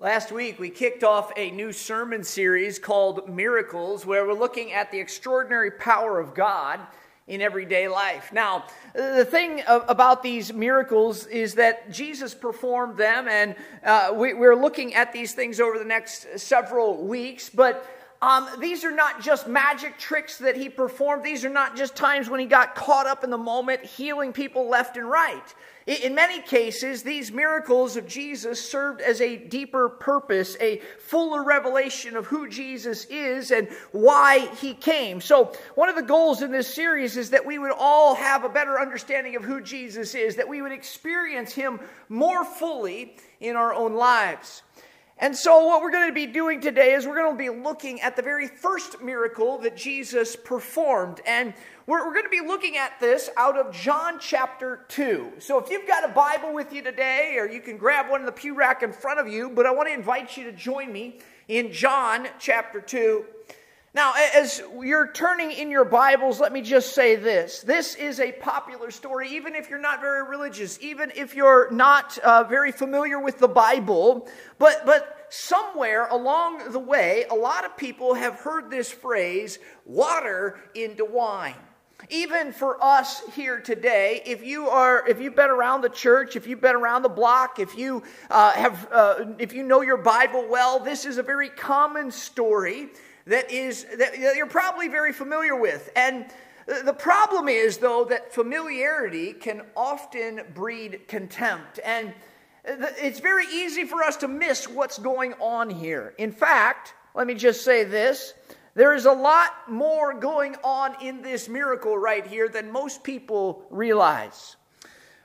Last week, we kicked off a new sermon series called Miracles, where we're looking at the extraordinary power of God in everyday life. Now, the thing about these miracles is that Jesus performed them, and uh, we, are looking at these things over the next several weeks, but um, these are not just magic tricks that he performed. These are not just times when he got caught up in the moment, healing people left and right. In many cases, these miracles of Jesus served as a deeper purpose, a fuller revelation of who Jesus is and why he came. So, one of the goals in this series is that we would all have a better understanding of who Jesus is, that we would experience him more fully in our own lives. And so, what we're going to be doing today is we're going to be looking at the very first miracle that Jesus performed. And we're, we're, going to be looking at this out of John chapter 2. So, if you've got a Bible with you today, or you can grab one in the pew rack in front of you, but I want to invite you to join me in John chapter 2. Now, as you're turning in your Bibles, let me just say this. This is a popular story, even if you're not very religious, even if you're not uh, very familiar with the Bible. But, but somewhere along the way, a lot of people have heard this phrase, water into wine even for us here today if you are if you've been around the church if you've been around the block if you uh, have uh, if you know your bible well this is a very common story that is that you're probably very familiar with. And the problem is, though, that familiarity can often breed contempt. And it's very easy for us to miss what's going on here. In fact, let me just say this there is a lot more going on in this miracle right here than most people realize.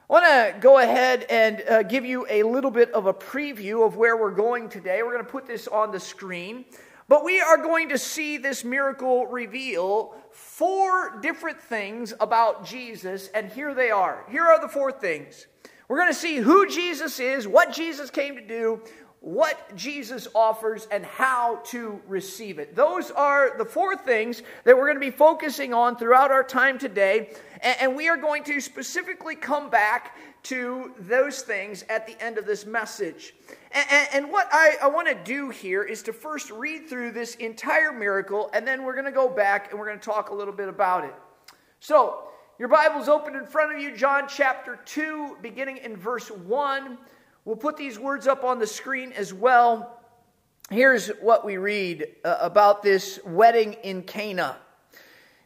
I want to go ahead and uh, give you a little bit of a preview of where we're going today. We're going to put this on the screen. But we are going to see this miracle reveal four different things about Jesus, and here they are. Here are the four things. We're going to see who Jesus is, what Jesus came to do, what Jesus offers, and how to receive it. Those are the four things that we're going to be focusing on throughout our time today. And we are going to specifically come back to those things at the end of this message. And, what I want to do here is to first read through this entire miracle, and then we're going to go back and we're going to talk a little bit about it. So, your Bible's open in front of you, John chapter 2, beginning in verse 1. We'll put these words up on the screen as well. Here's what we read uh, about this wedding in Cana.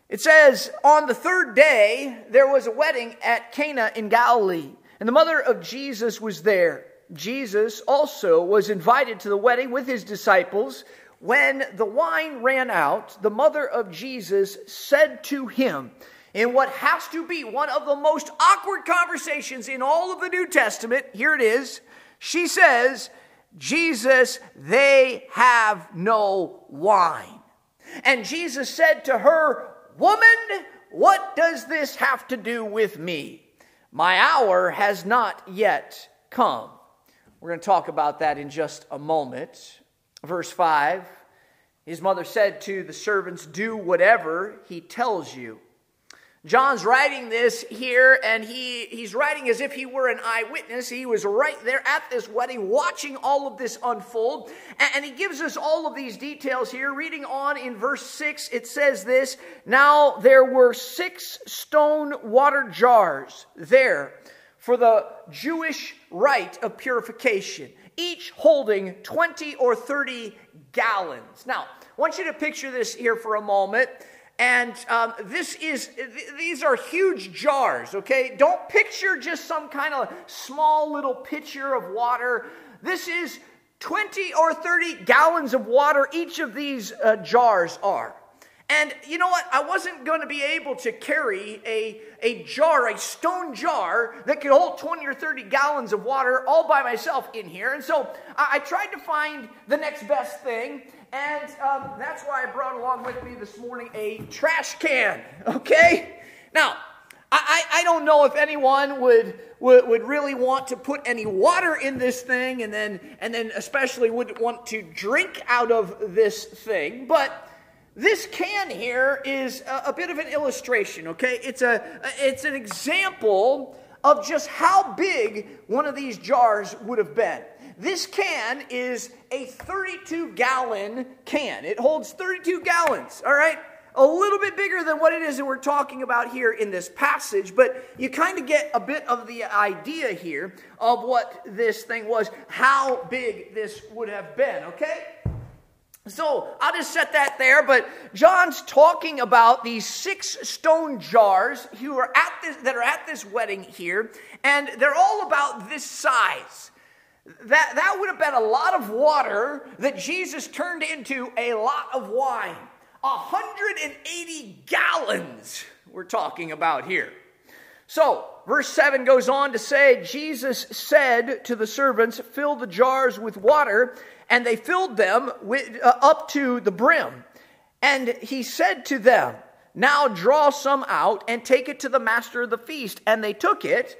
It says, On the third day, there was a wedding at Cana in Galilee and the mother of Jesus was there. Jesus also was invited to the wedding with his disciples. When the wine ran out, the mother of Jesus said to him, in what has to be one of the most awkward conversations in all of the New Testament, here it is. She says, Jesus, they have no wine. And Jesus said to her, Woman, what does this have to do with me? My hour has not yet come. We're going to talk about that in just a moment. Verse 5 His mother said to the servants, Do whatever he tells you. John's writing this here, and he, he's writing as if he were an eyewitness. He was right there at this wedding, watching all of this unfold. And, and he gives us all of these details here. Reading on in verse 6, it says this Now there were six stone water jars there for the Jewish rite of purification, each holding 20 or 30 gallons. Now, I want you to picture this here for a moment. And um, this is, these are huge jars, okay? Don't picture just some kind of small little pitcher of water. This is 20 or 30 gallons of water, each of these uh, jars are. And you know what? I wasn't going to be able to carry a, a jar, a stone jar that could hold 20 or 30 gallons of water all by myself in here. And so I, I tried to find the next best thing. And um, that's why I brought along with me this morning a trash can, okay? Now, I, I don't know if anyone would, would, would really want to put any water in this thing and then, and then especially would want to drink out of this thing, but this can here is a, a bit of an illustration, okay? It's, a, it's an example of just how big one of these jars would have been. This can is a 32 gallon can. It holds 32 gallons, all right? A little bit bigger than what it is that we're talking about here in this passage, but you kind of get a bit of the idea here of what this thing was, how big this would have been, okay? So I'll just set that there, but John's talking about these six stone jars who are at this, that are at this wedding here, and they're all about this size. That, that would have been a lot of water that Jesus turned into a lot of wine. 180 gallons we're talking about here. So, verse 7 goes on to say Jesus said to the servants, Fill the jars with water and they filled them with, uh, up to the brim. And he said to them, Now draw some out and take it to the master of the feast. And they took it.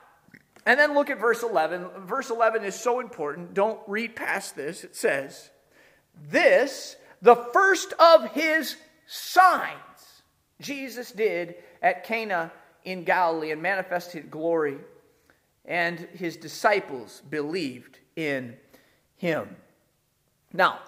And then look at verse 11. Verse 11 is so important. Don't read past this. It says, This, the first of his signs, Jesus did at Cana in Galilee and manifested glory, and his disciples believed in him. Now,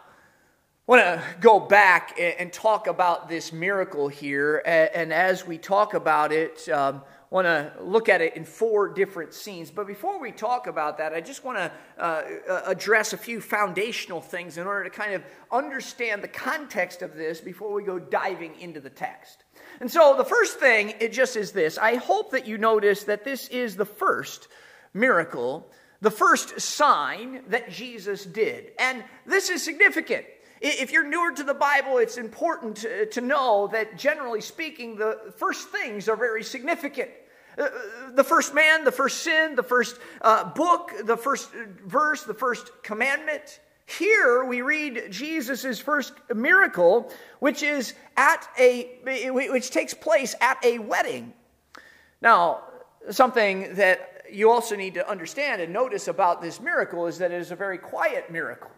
I want to go back and talk about this miracle here. And as we talk about it, um, want to look at it in four different scenes. But before we talk about that, I just want to uh, address a few foundational things in order to kind of understand the context of this before we go diving into the text. And so the first thing, it just is this. I hope that you notice that this is the first miracle the first sign that Jesus did. And this is significant. If you're newer to the Bible, it's important to, to know that generally speaking, the first things are very significant. Uh, the first man, the first sin, the first uh, book, the first verse, the first commandment. Here we read Jesus' first miracle, which is at a which takes place at a wedding. Now, something that you also need to understand and notice about this miracle is that it is a very quiet miracle.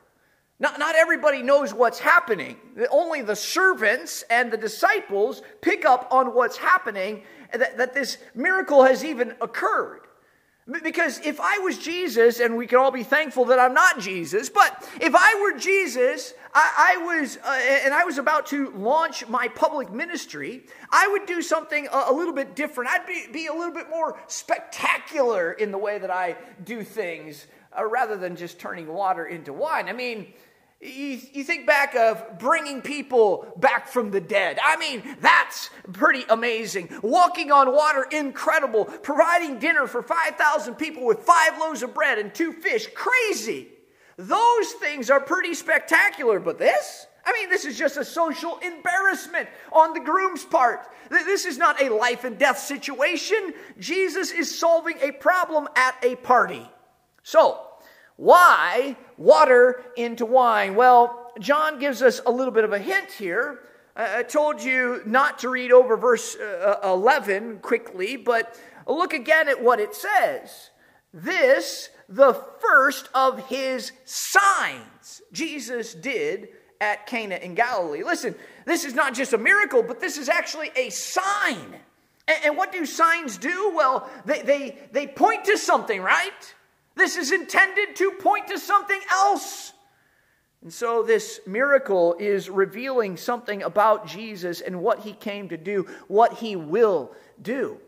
Not, not everybody knows what's happening. Only the servants and the disciples pick up on what's happening, that, that this miracle has even occurred. Because if I was Jesus, and we can all be thankful that I'm not Jesus, but if I were Jesus, I, I was, uh, and I was about to launch my public ministry, I would do something a, a little bit different. I'd be, be, a little bit more spectacular in the way that I do things, uh, rather than just turning water into wine. I mean, you, you, think back of bringing people back from the dead. I mean, that's pretty amazing. Walking on water, incredible. Providing dinner for 5,000 people with five loaves of bread and two fish, crazy. Those things are pretty spectacular, but this? I mean, this is just a social embarrassment on the groom's part. This is not a life and death situation. Jesus is solving a problem at a party. So, why water into wine? Well, John gives us a little bit of a hint here. I told you not to read over verse uh, 11 quickly, but look again at what it says. This, the first of his signs, Jesus did at Cana in Galilee. Listen, this is not just a miracle, but this is actually a sign. And, what do signs do? Well, they, they, they point to something, right? This is intended to point to something else. And so, this miracle is revealing something about Jesus and what he came to do, what he will do.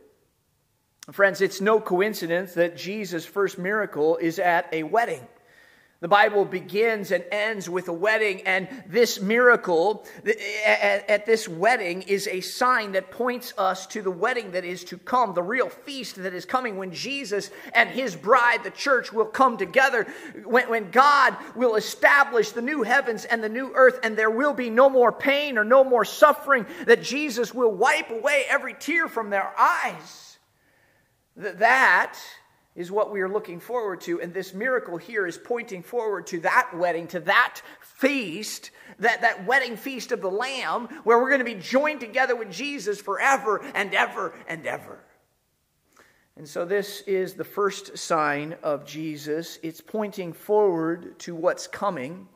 Friends, it's no coincidence that Jesus' first miracle is at a wedding. The Bible begins and ends with a wedding, and this miracle at this wedding is a sign that points us to the wedding that is to come, the real feast that is coming when Jesus and his bride, the church, will come together, when, God will establish the new heavens and the new earth, and there will be no more pain or no more suffering, that Jesus will wipe away every tear from their eyes. That is what we are looking forward to. And this miracle here is pointing forward to that wedding, to that feast, that, that wedding feast of the Lamb, where we're going to be joined together with Jesus forever and ever and ever. And so, this is the first sign of Jesus. It's pointing forward to what's coming.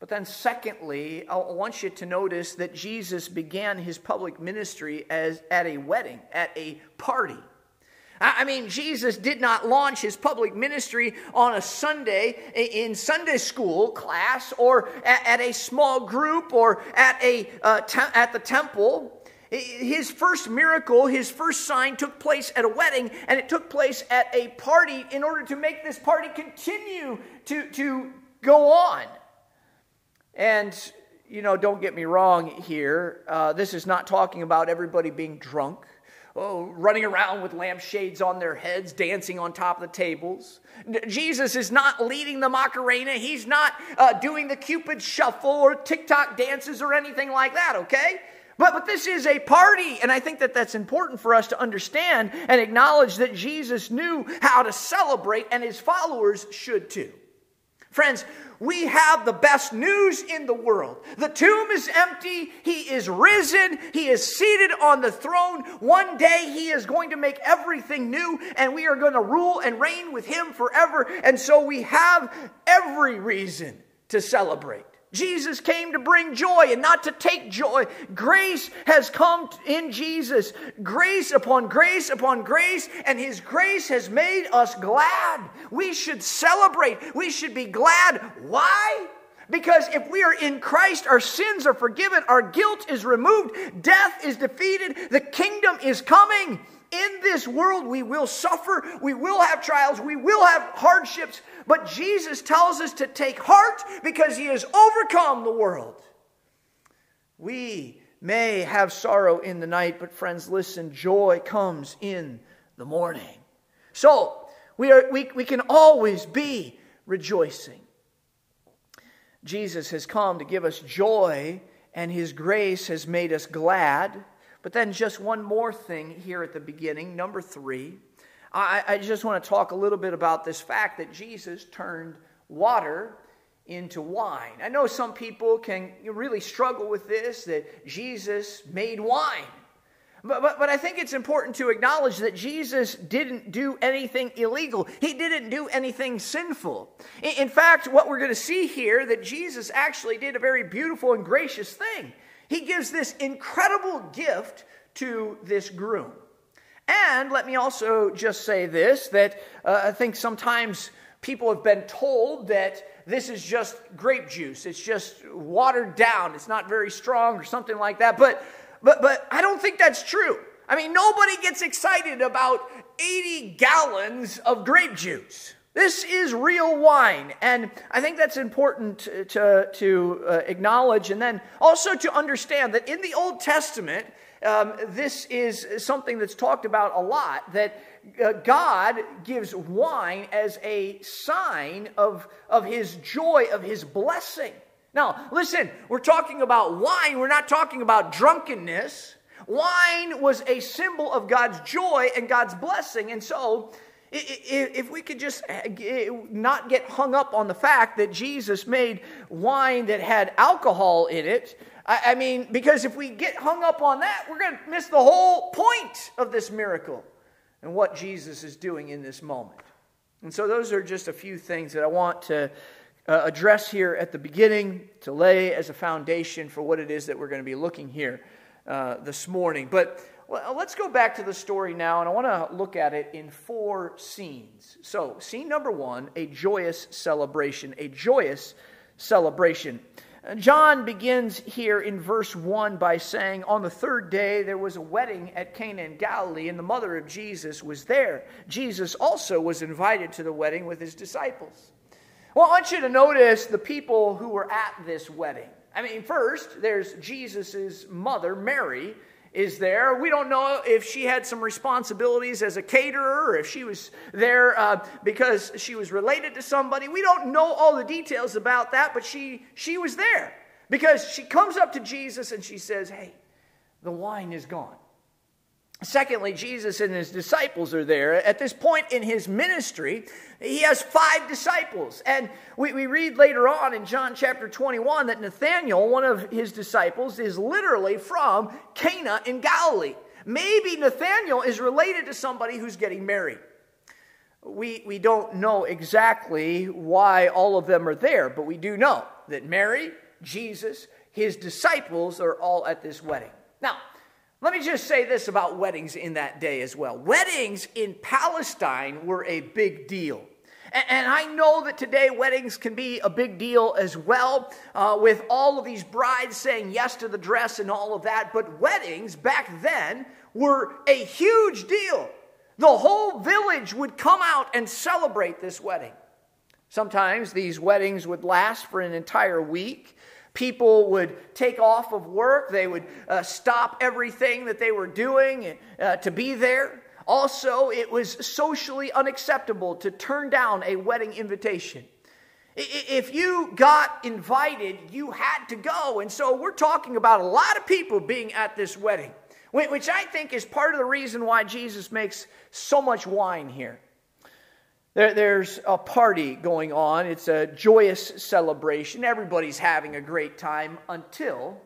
But then, secondly, I want you to notice that Jesus began his public ministry as at a wedding, at a party. I mean, Jesus did not launch his public ministry on a Sunday in Sunday school class or at, a small group or at, a, uh, te- at the temple. His first miracle, his first sign took place at a wedding, and it took place at a party in order to make this party continue to, to go on. And, you know, don't get me wrong here. Uh, this is not talking about everybody being drunk oh, running around with lampshades on their heads, dancing on top of the tables. Jesus is not leading the Macarena. He's not uh, doing the Cupid shuffle or TikTok dances or anything like that, okay? But, but this is a party, and I think that that's important for us to understand and acknowledge that Jesus knew how to celebrate, and his followers should too. Friends, we have the best news in the world. The tomb is empty. He is risen. He is seated on the throne. One day he is going to make everything new and we are going to rule and reign with him forever. And so we have every reason to celebrate. Jesus came to bring joy and not to take joy. Grace has come in Jesus. Grace upon grace upon grace, and His grace has made us glad. We should celebrate. We should be glad. Why? Because if we are in Christ, our sins are forgiven, our guilt is removed, death is defeated, the kingdom is coming. In this world, we will suffer, we will have trials, we will have hardships, but Jesus tells us to take heart because he has overcome the world. We may have sorrow in the night, but friends, listen, joy comes in the morning. So, we, are, we, we can always be rejoicing. Jesus has come to give us joy, and his grace has made us glad. But then, just one more thing here at the beginning, number three. I, I just want to talk a little bit about this fact that Jesus turned water into wine. I know some people can really struggle with this, that Jesus made wine. But, but, but I think it's important to acknowledge that Jesus didn't do anything illegal. He didn't do anything sinful. In, in fact, what we're going to see here, that Jesus actually did a very beautiful and gracious thing. He gives this incredible gift to this groom. And let me also just say this that uh, I think sometimes people have been told that this is just grape juice, it's just watered down, it's not very strong or something like that. But, but, but I don't think that's true. I mean, nobody gets excited about 80 gallons of grape juice. This is real wine. And I think that's important to, to uh, acknowledge and then also to understand that in the Old Testament, um, this is something that's talked about a lot that uh, God gives wine as a sign of, of his joy, of his blessing. Now, listen, we're talking about wine, we're not talking about drunkenness. Wine was a symbol of God's joy and God's blessing. And so, if we could just uh, not get hung up on the fact that Jesus made wine that had alcohol in it, I mean, because if we get hung up on that, we're going to miss the whole point of this miracle and what Jesus is doing in this moment. And so, those are just a few things that I want to uh, address here at the beginning to lay as a foundation for what it is that we're going to be looking here uh, this morning. But let's go back to the story now, and I want to look at it in four scenes. So, scene number one a joyous celebration. A joyous celebration. John begins here in verse 1 by saying, On the third day there was a wedding at Cana in Galilee, and the mother of Jesus was there. Jesus also was invited to the wedding with his disciples. Well, I want you to notice the people who were at this wedding. I mean, first, there's Jesus' mother, Mary, is there. We don't know if she had some responsibilities as a caterer or if she was there uh, because she was related to somebody. We don't know all the details about that, but she, she was there because she comes up to Jesus and she says, Hey, the wine is gone. Secondly, Jesus and his disciples are there. At this point in his ministry, he has five disciples. And we, we read later on in John chapter 21 that Nathanael, one of his disciples, is literally from Cana in Galilee. Maybe Nathanael is related to somebody who's getting married. We, we don't know exactly why all of them are there, but we do know that Mary, Jesus, his disciples are all at this wedding. Now, let me just say this about weddings in that day as well. Weddings in Palestine were a big deal. And I know that today weddings can be a big deal as well, uh, with all of these brides saying yes to the dress and all of that. But weddings back then were a huge deal. The whole village would come out and celebrate this wedding. Sometimes these weddings would last for an entire week. People would take off of work, they would uh, stop everything that they were doing uh, to be there. Also, it was socially unacceptable to turn down a wedding invitation. If you got invited, you had to go. And so we're talking about a lot of people being at this wedding, which I think is part of the reason why Jesus makes so much wine here. There, there's a party going on. It's a joyous celebration. Everybody's having a great time until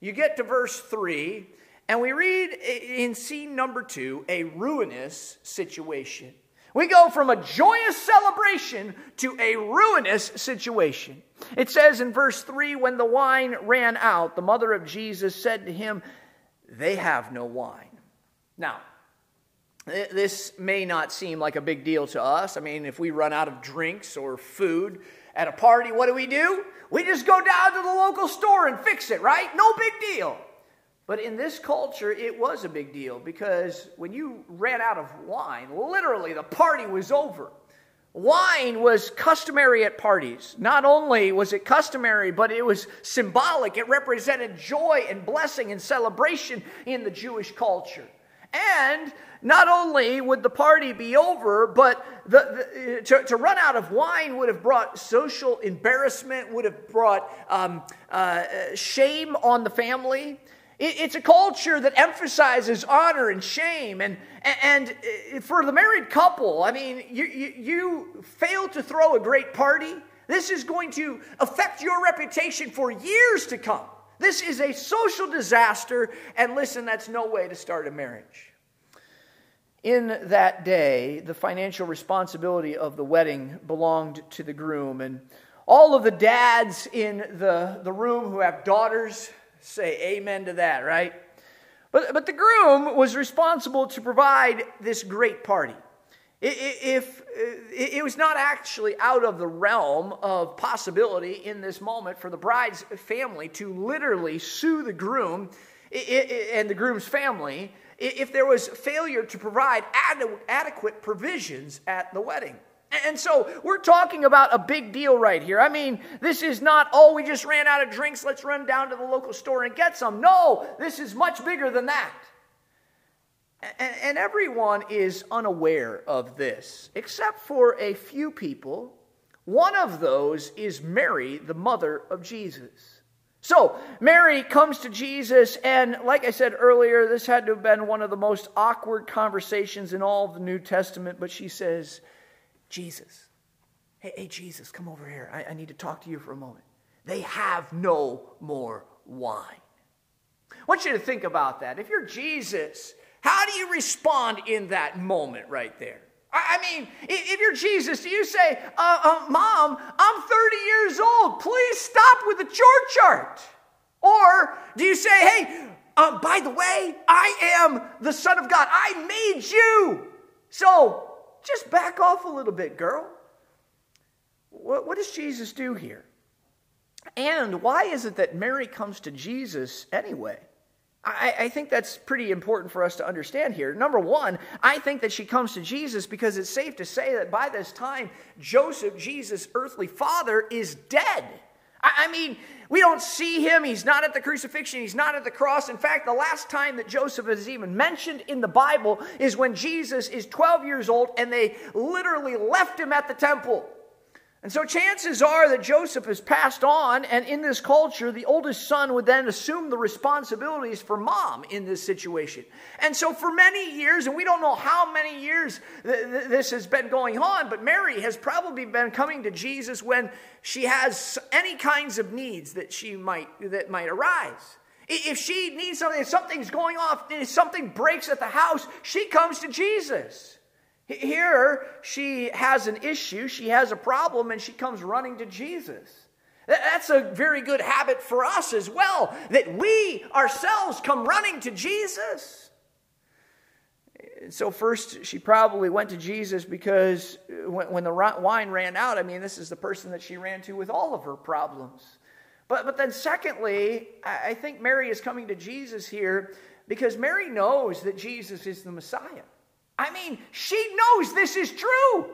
you get to verse 3, and we read in scene number 2 a ruinous situation. We go from a joyous celebration to a ruinous situation. It says in verse 3 when the wine ran out, the mother of Jesus said to him, They have no wine. Now, this may not seem like a big deal to us. I mean, if we run out of drinks or food at a party, what do we do? We just go down to the local store and fix it, right? No big deal. But in this culture, it was a big deal because when you ran out of wine, literally the party was over. Wine was customary at parties. Not only was it customary, but it was symbolic. It represented joy and blessing and celebration in the Jewish culture. And not only would the party be over, but the, the, to, to, run out of wine would have brought social embarrassment, would have brought um, uh, shame on the family. It, it's a culture that emphasizes honor and shame. And, and for the married couple, I mean, you, you, you fail to throw a great party, this is going to affect your reputation for years to come. This is a social disaster, and listen, that's no way to start a marriage. In that day, the financial responsibility of the wedding belonged to the groom, and all of the dads in the, the room who have daughters say amen to that, right? But, but the groom was responsible to provide this great party. If it was not actually out of the realm of possibility in this moment for the bride's family to literally sue the groom and the groom's family if there was failure to provide adequate provisions at the wedding. And so we're talking about a big deal right here. I mean, this is not, oh, we just ran out of drinks, let's run down to the local store and get some. No, this is much bigger than that. And, and everyone is unaware of this, except for a few people. One of those is Mary, the mother of Jesus. So, Mary comes to Jesus, and like I said earlier, this had to have been one of the most awkward conversations in all of the New Testament, but she says, Jesus, hey, hey Jesus, come over here. I, I need to talk to you for a moment. They have no more wine. I want you to think about that. If you're Jesus, how do you respond in that moment right there? I mean, if you're Jesus, do you say, uh, uh, Mom, I'm 30 years old. Please stop with the chore chart? Or do you say, Hey, uh, by the way, I am the Son of God. I made you. So just back off a little bit, girl. What, what does Jesus do here? And why is it that Mary comes to Jesus anyway? I, I, think that's pretty important for us to understand here. Number one, I think that she comes to Jesus because it's safe to say that by this time, Joseph, Jesus' earthly father, is dead. I, I mean, we don't see him. He's not at the crucifixion. He's not at the cross. In fact, the last time that Joseph is even mentioned in the Bible is when Jesus is 12 years old and they literally left him at the temple. And so chances are that Joseph has passed on, and in this culture, the oldest son would then assume the responsibilities for mom in this situation. And so for many years, and we don't know how many years th- th- this has been going on, but Mary has probably been coming to Jesus when she has any kinds of needs that she might that might arise. If she needs something, if something's going off, if something breaks at the house, she comes to Jesus. Here, she has an issue, she has a problem, and she comes running to Jesus. That's a very good habit for us as well, that we ourselves come running to Jesus. So, first, she probably went to Jesus because uh, when, the wine ran out, I mean, this is the person that she ran to with all of her problems. But, but then, secondly, I think Mary is coming to Jesus here because Mary knows that Jesus is the Messiah. I mean, she knows this is true.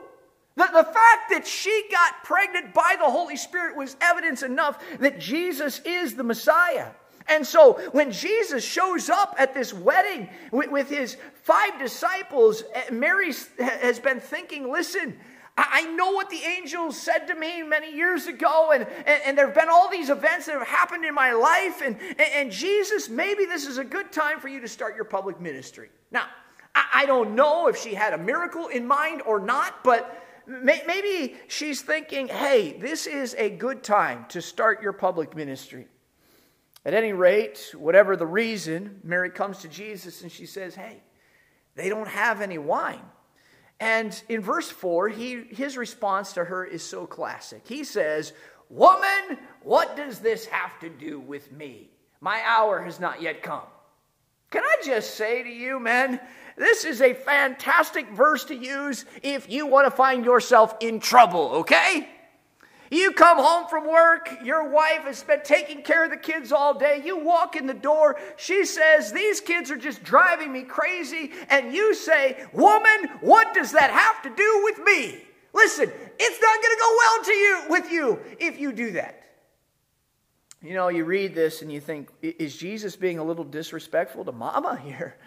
The, the fact that she got pregnant by the Holy Spirit was evidence enough that Jesus is the Messiah. And so when Jesus shows up at this wedding with, with his five disciples, eh, Mary has been thinking, listen, I know what the angels said to me many years ago, and, and, and there have been all these events that have happened in my life. And, and, and Jesus, maybe this is a good time for you to start your public ministry. Now, I don't know if she had a miracle in mind or not, but maybe she's thinking, hey, this is a good time to start your public ministry. At any rate, whatever the reason, Mary comes to Jesus and she says, hey, they don't have any wine. And in verse 4, he, his response to her is so classic. He says, Woman, what does this have to do with me? My hour has not yet come. Can I just say to you, men, this is a fantastic verse to use if you want to find yourself in trouble, okay? You come home from work, your wife has been taking care of the kids all day. You walk in the door, she says, These kids are just driving me crazy. And you say, Woman, what does that have to do with me? Listen, it's not going to go well to you with you if you do that. You know, you read this and you think, is Jesus being a little disrespectful to mama here?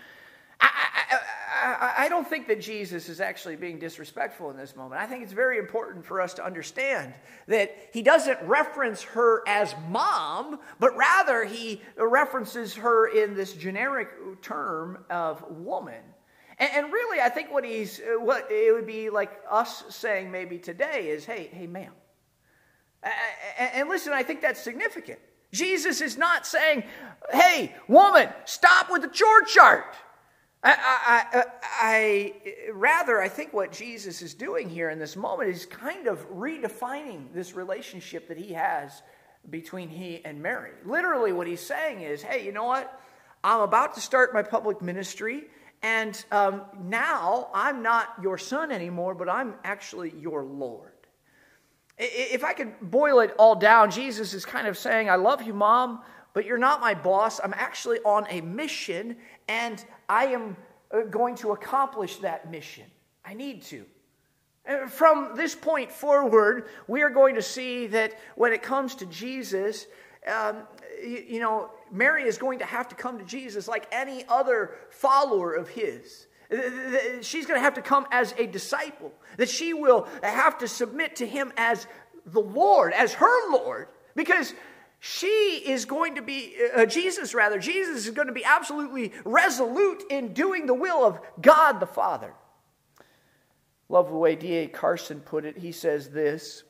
I, I, don't think that Jesus is actually being disrespectful in this moment. I think it's very important for us to understand that he doesn't reference her as mom, but rather he references her in this generic term of woman. And, and really, I think what he's, what it would be like us saying maybe today is, hey, hey, ma'am. And listen, I think that's significant. Jesus is not saying, hey, woman, stop with the chore chart. I, I, I, rather, I think what Jesus is doing here in this moment is kind of redefining this relationship that he has between he and Mary. Literally, what he's saying is, hey, you know what? I'm about to start my public ministry, and um, now I'm not your son anymore, but I'm actually your Lord. If I could boil it all down, Jesus is kind of saying, I love you, mom, but you're not my boss. I'm actually on a mission, and I am uh, going to accomplish that mission. I need to. From this point forward, we are going to see that when it comes to Jesus, um, you, you know, Mary is going to have to come to Jesus like any other follower of his. She's going to have to come as a disciple, that she will have to submit to him as the Lord, as her Lord, because she is going to be, uh, Jesus rather, Jesus is going to be absolutely resolute in doing the will of God the Father. Love the way D.A. Carson put it. He says this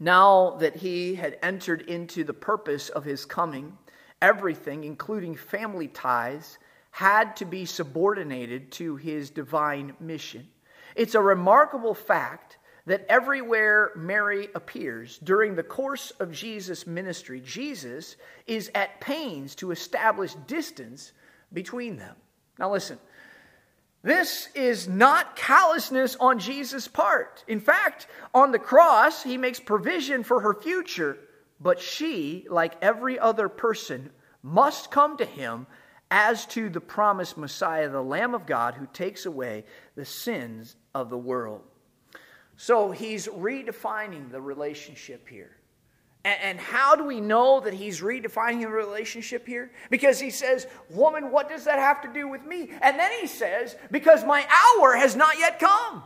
Now that he had entered into the purpose of his coming, everything, including family ties, had to be subordinated to his divine mission. It's a remarkable fact that everywhere Mary appears during the course of Jesus' ministry, Jesus is at pains to establish distance between them. Now, listen. This is not callousness on Jesus' part. In fact, on the cross, he makes provision for her future, but she, like every other person, must come to him as to the promised Messiah, the Lamb of God, who takes away the sins of the world. So he's redefining the relationship here. And, how do we know that he's redefining the relationship here? Because he says, Woman, what does that have to do with me? And then he says, Because my hour has not yet come.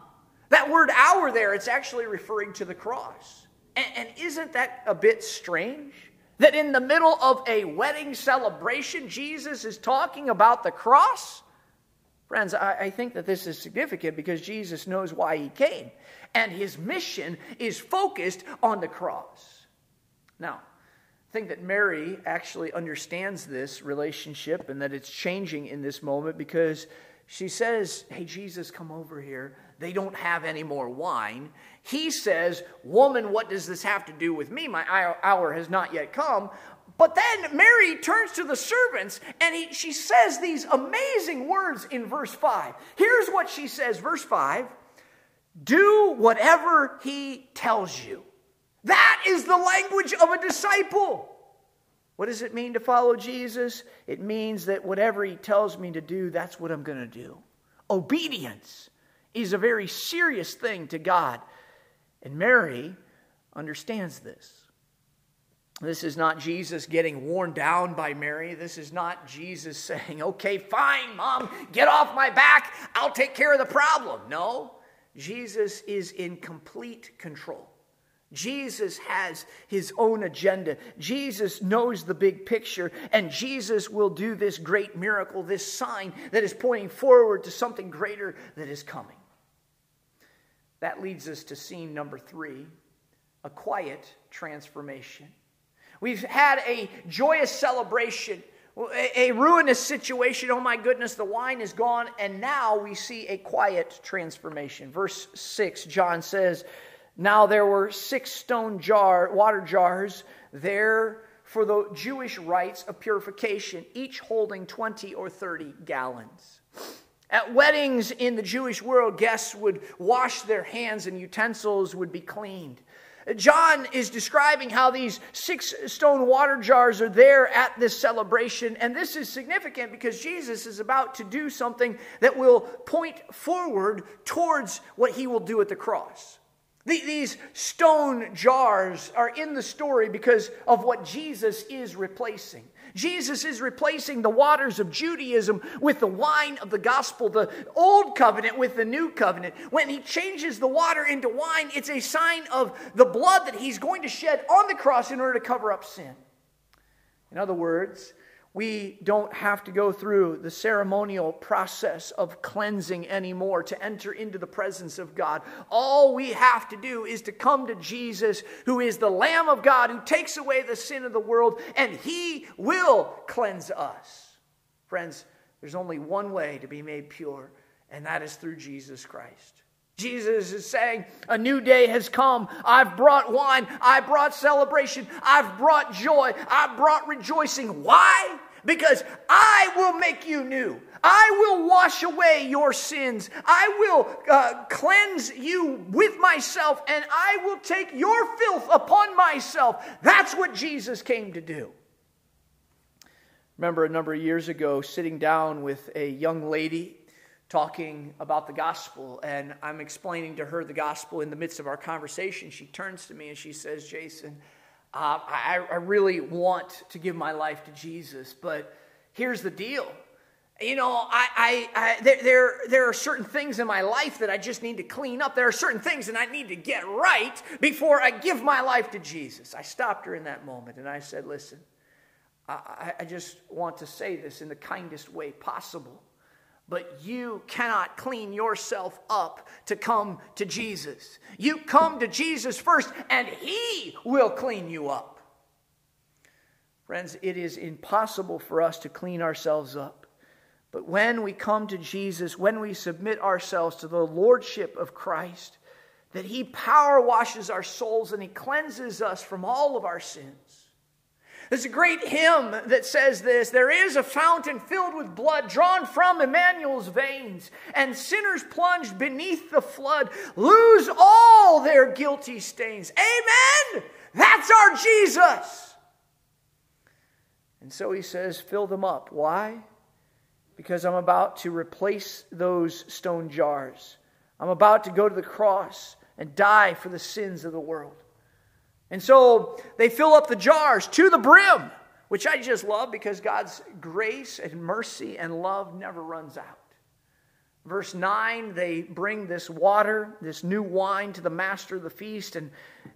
That word hour there, it's actually referring to the cross. And, isn't that a bit strange? That in the middle of a wedding celebration, Jesus is talking about the cross? Friends, I, think that this is significant because Jesus knows why he came, and his mission is focused on the cross. Now, I think that Mary actually understands this relationship and that it's changing in this moment because she says, Hey, Jesus, come over here. They don't have any more wine. He says, Woman, what does this have to do with me? My hour has not yet come. But then Mary turns to the servants and he, she says these amazing words in verse 5. Here's what she says, verse 5 Do whatever he tells you. That is the language of a disciple. What does it mean to follow Jesus? It means that whatever he tells me to do, that's what I'm going to do. Obedience is a very serious thing to God. And Mary understands this. This is not Jesus getting worn down by Mary. This is not Jesus saying, okay, fine, mom, get off my back. I'll take care of the problem. No, Jesus is in complete control. Jesus has his own agenda. Jesus knows the big picture, and Jesus will do this great miracle, this sign that is pointing forward to something greater that is coming. That leads us to scene number three a quiet transformation. We've had a joyous celebration, a, ruinous situation. Oh my goodness, the wine is gone. And now we see a quiet transformation. Verse 6, John says, Now there were six stone jar, water jars there for the Jewish rites of purification, each holding 20 or 30 gallons. At weddings in the Jewish world, guests would wash their hands and utensils would be cleaned. John is describing how these six stone water jars are there at this celebration. And this is significant because Jesus is about to do something that will point forward towards what he will do at the cross. These stone jars are in the story because of what Jesus is replacing. Jesus is replacing the waters of Judaism with the wine of the gospel, the old covenant with the new covenant. When he changes the water into wine, it's a sign of the blood that he's going to shed on the cross in order to cover up sin. In other words, we don't have to go through the ceremonial process of cleansing anymore to enter into the presence of God. All we have to do is to come to Jesus, who is the Lamb of God, who takes away the sin of the world, and He will cleanse us. Friends, there's only one way to be made pure, and that is through Jesus Christ. Jesus is saying, A new day has come. I've brought wine. I brought celebration. I've brought joy. I've brought rejoicing. Why? Because I will make you new. I will wash away your sins. I will uh, cleanse you with myself, and I will take your filth upon myself. That's what Jesus came to do. Remember a number of years ago, sitting down with a young lady talking about the gospel, and I'm explaining to her the gospel in the midst of our conversation. She turns to me and she says, Jason, uh, I, I really want to give my life to Jesus, but here's the deal. You know, I, I, I, there, there, are certain things in my life that I just need to clean up. There are certain things that I need to get right before I give my life to Jesus. I stopped her in that moment and I said, Listen, I, I just want to say this in the kindest way possible but you cannot clean yourself up to come to Jesus. You come to Jesus first, and He will clean you up. Friends, it is impossible for us to clean ourselves up. But when we come to Jesus, when we submit ourselves to the Lordship of Christ, that He power washes our souls and He cleanses us from all of our sins. There's a great hymn that says this There is a fountain filled with blood drawn from Emmanuel's veins, and sinners plunged beneath the flood lose all their guilty stains. Amen! That's our Jesus. And so he says, Fill them up. Why? Because I'm about to replace those stone jars. I'm about to go to the cross and die for the sins of the world. And so they fill up the jars to the brim, which I just love because God's grace and mercy and love never runs out. Verse 9, they bring this water, this new wine, to the master of the feast. And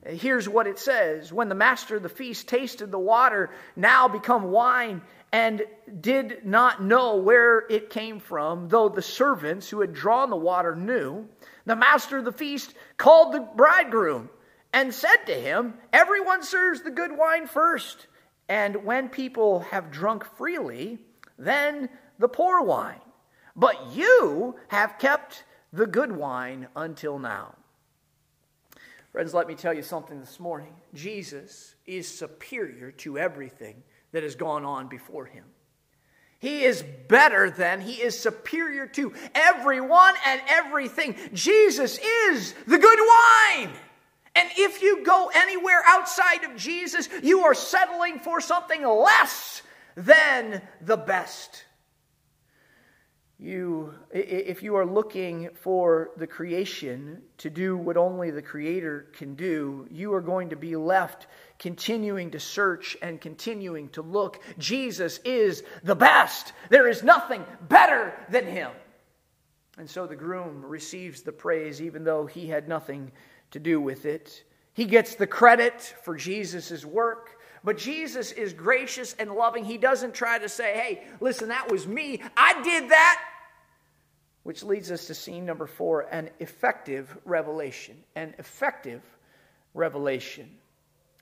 here's what it says When the master of the feast tasted the water, now become wine, and did not know where it came from, though the servants who had drawn the water knew, the master of the feast called the bridegroom and said to him, Everyone serves the good wine first, and when people have drunk freely, then the poor wine. But you have kept the good wine until now. Friends, let me tell you something this morning. Jesus is superior to everything that has gone on before him. He is better than, he is superior to everyone and everything. Jesus is the good wine. And if you go anywhere outside of Jesus, you are settling for something less than the best. You, if you are looking for the creation to do what only the Creator can do, you are going to be left continuing to search and continuing to look. Jesus is the best. There is nothing better than Him. And so the groom receives the praise, even though he had nothing to do with it. He gets the credit for Jesus' work. But Jesus is gracious and loving. He doesn't try to say, hey, listen, that was me. I did that. Which leads us to scene number four an effective revelation. An effective revelation.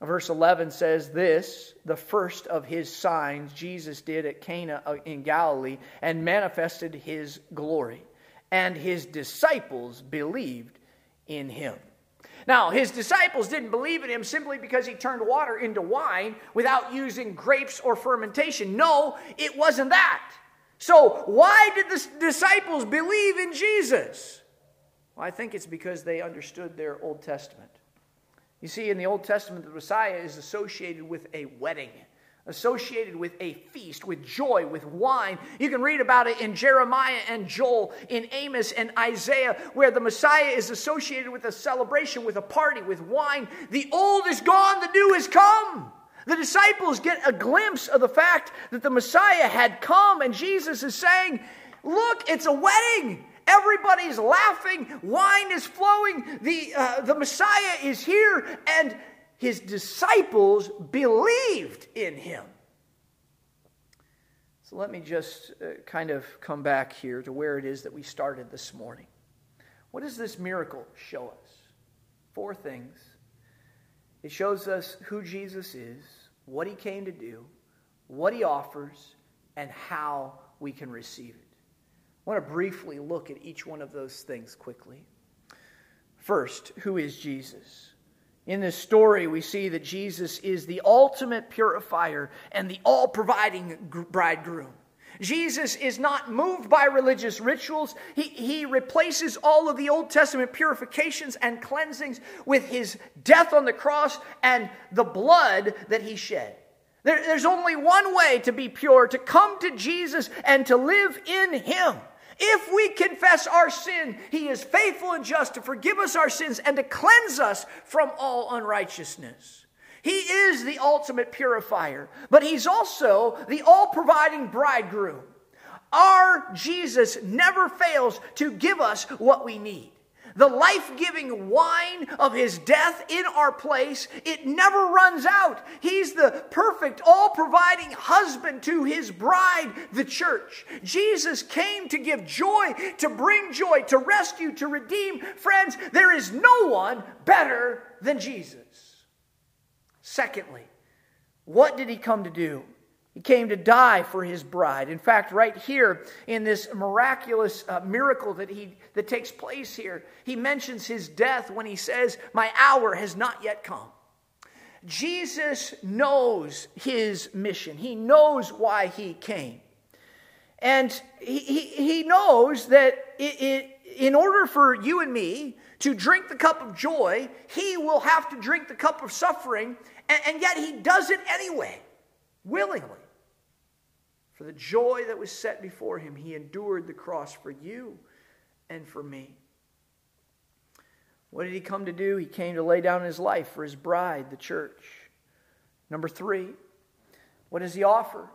Verse 11 says this the first of his signs Jesus did at Cana in Galilee and manifested his glory, and his disciples believed in him. Now, his disciples didn't believe in him simply because he turned water into wine without using grapes or fermentation. No, it wasn't that. So, why did the disciples believe in Jesus? Well, I think it's because they understood their Old Testament. You see, in the Old Testament, the Messiah is associated with a wedding, associated with a feast, with joy, with wine. You can read about it in Jeremiah and Joel, in Amos and Isaiah, where the Messiah is associated with a celebration, with a party, with wine. The old is gone, the new has come. The disciples get a glimpse of the fact that the Messiah had come, and Jesus is saying, Look, it's a wedding. Everybody's laughing. Wine is flowing. The, uh, the Messiah is here. And his disciples believed in him. So let me just uh, kind of come back here to where it is that we started this morning. What does this miracle show us? Four things it shows us who Jesus is, what he came to do, what he offers, and how we can receive it. I want to briefly look at each one of those things quickly. First, who is Jesus? In this story, we see that Jesus is the ultimate purifier and the all providing bridegroom. Jesus is not moved by religious rituals. He, he replaces all of the Old Testament purifications and cleansings with his death on the cross and the blood that he shed. There, there's only one way to be pure to come to Jesus and to live in him. If we confess our sin, he is faithful and just to forgive us our sins and to cleanse us from all unrighteousness. He is the ultimate purifier, but he's also the all providing bridegroom. Our Jesus never fails to give us what we need. The life giving wine of his death in our place, it never runs out. He's the perfect, all providing husband to his bride, the church. Jesus came to give joy, to bring joy, to rescue, to redeem. Friends, there is no one better than Jesus. Secondly, what did he come to do? He came to die for his bride. In fact, right here in this miraculous uh, miracle that, he, that takes place here, he mentions his death when he says, My hour has not yet come. Jesus knows his mission, he knows why he came. And he, he, he knows that it, it, in order for you and me to drink the cup of joy, he will have to drink the cup of suffering and, and yet he does it anyway, willingly. For the joy that was set before him, he endured the cross for you and for me. What did he come to do? He came to lay down his life for his bride, the church. Number three, what does he offer?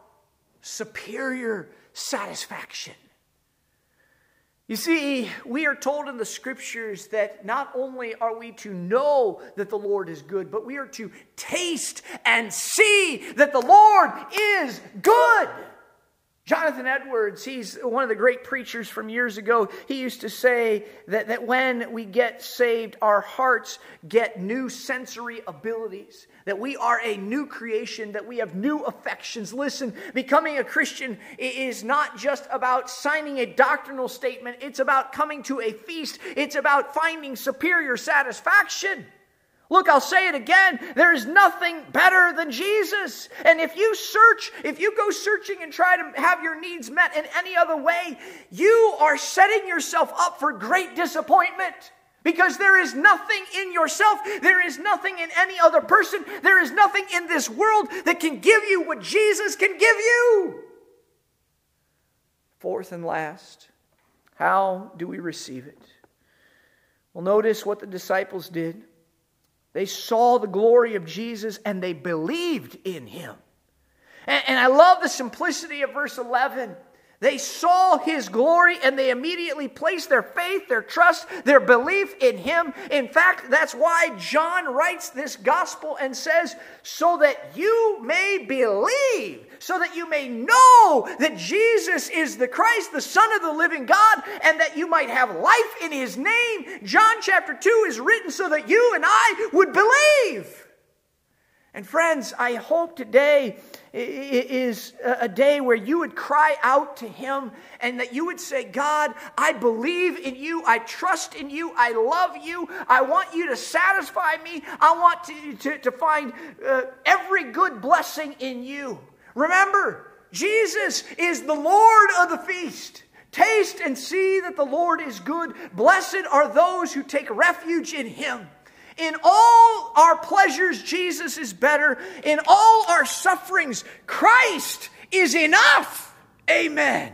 Superior satisfaction. You see, we are told in the scriptures that not only are we to know that the Lord is good, but we are to taste and see that the Lord is good. Jonathan Edwards, he's one of the great preachers from years ago. He used to say that, that when we get saved, our hearts get new sensory abilities, that we are a new creation, that we have new affections. Listen, becoming a Christian is not just about signing a doctrinal statement, it's about coming to a feast, it's about finding superior satisfaction. Look, I'll say it again. There is nothing better than Jesus. And if you search, if you go searching and try to have your needs met in any other way, you are setting yourself up for great disappointment. Because there is nothing in yourself, there is nothing in any other person, there is nothing in this world that can give you what Jesus can give you. Fourth and last, how do we receive it? Well, notice what the disciples did. They saw the glory of Jesus and they believed in him. And, and, I love the simplicity of verse 11. They saw his glory and they immediately placed their faith, their trust, their belief in him. In fact, that's why John writes this gospel and says, so that you may believe, so that you may know that Jesus is the Christ, the Son of the living God, and that you might have life in his name. John chapter 2 is written so that you and I would believe. And friends, I hope today is a day where you would cry out to Him and that you would say, God, I believe in you. I trust in you. I love you. I want you to satisfy me. I want to, to, to find uh, every good blessing in you. Remember, Jesus is the Lord of the feast. Taste and see that the Lord is good. Blessed are those who take refuge in Him. In all our pleasures, Jesus is better. In all our sufferings, Christ is enough. Amen.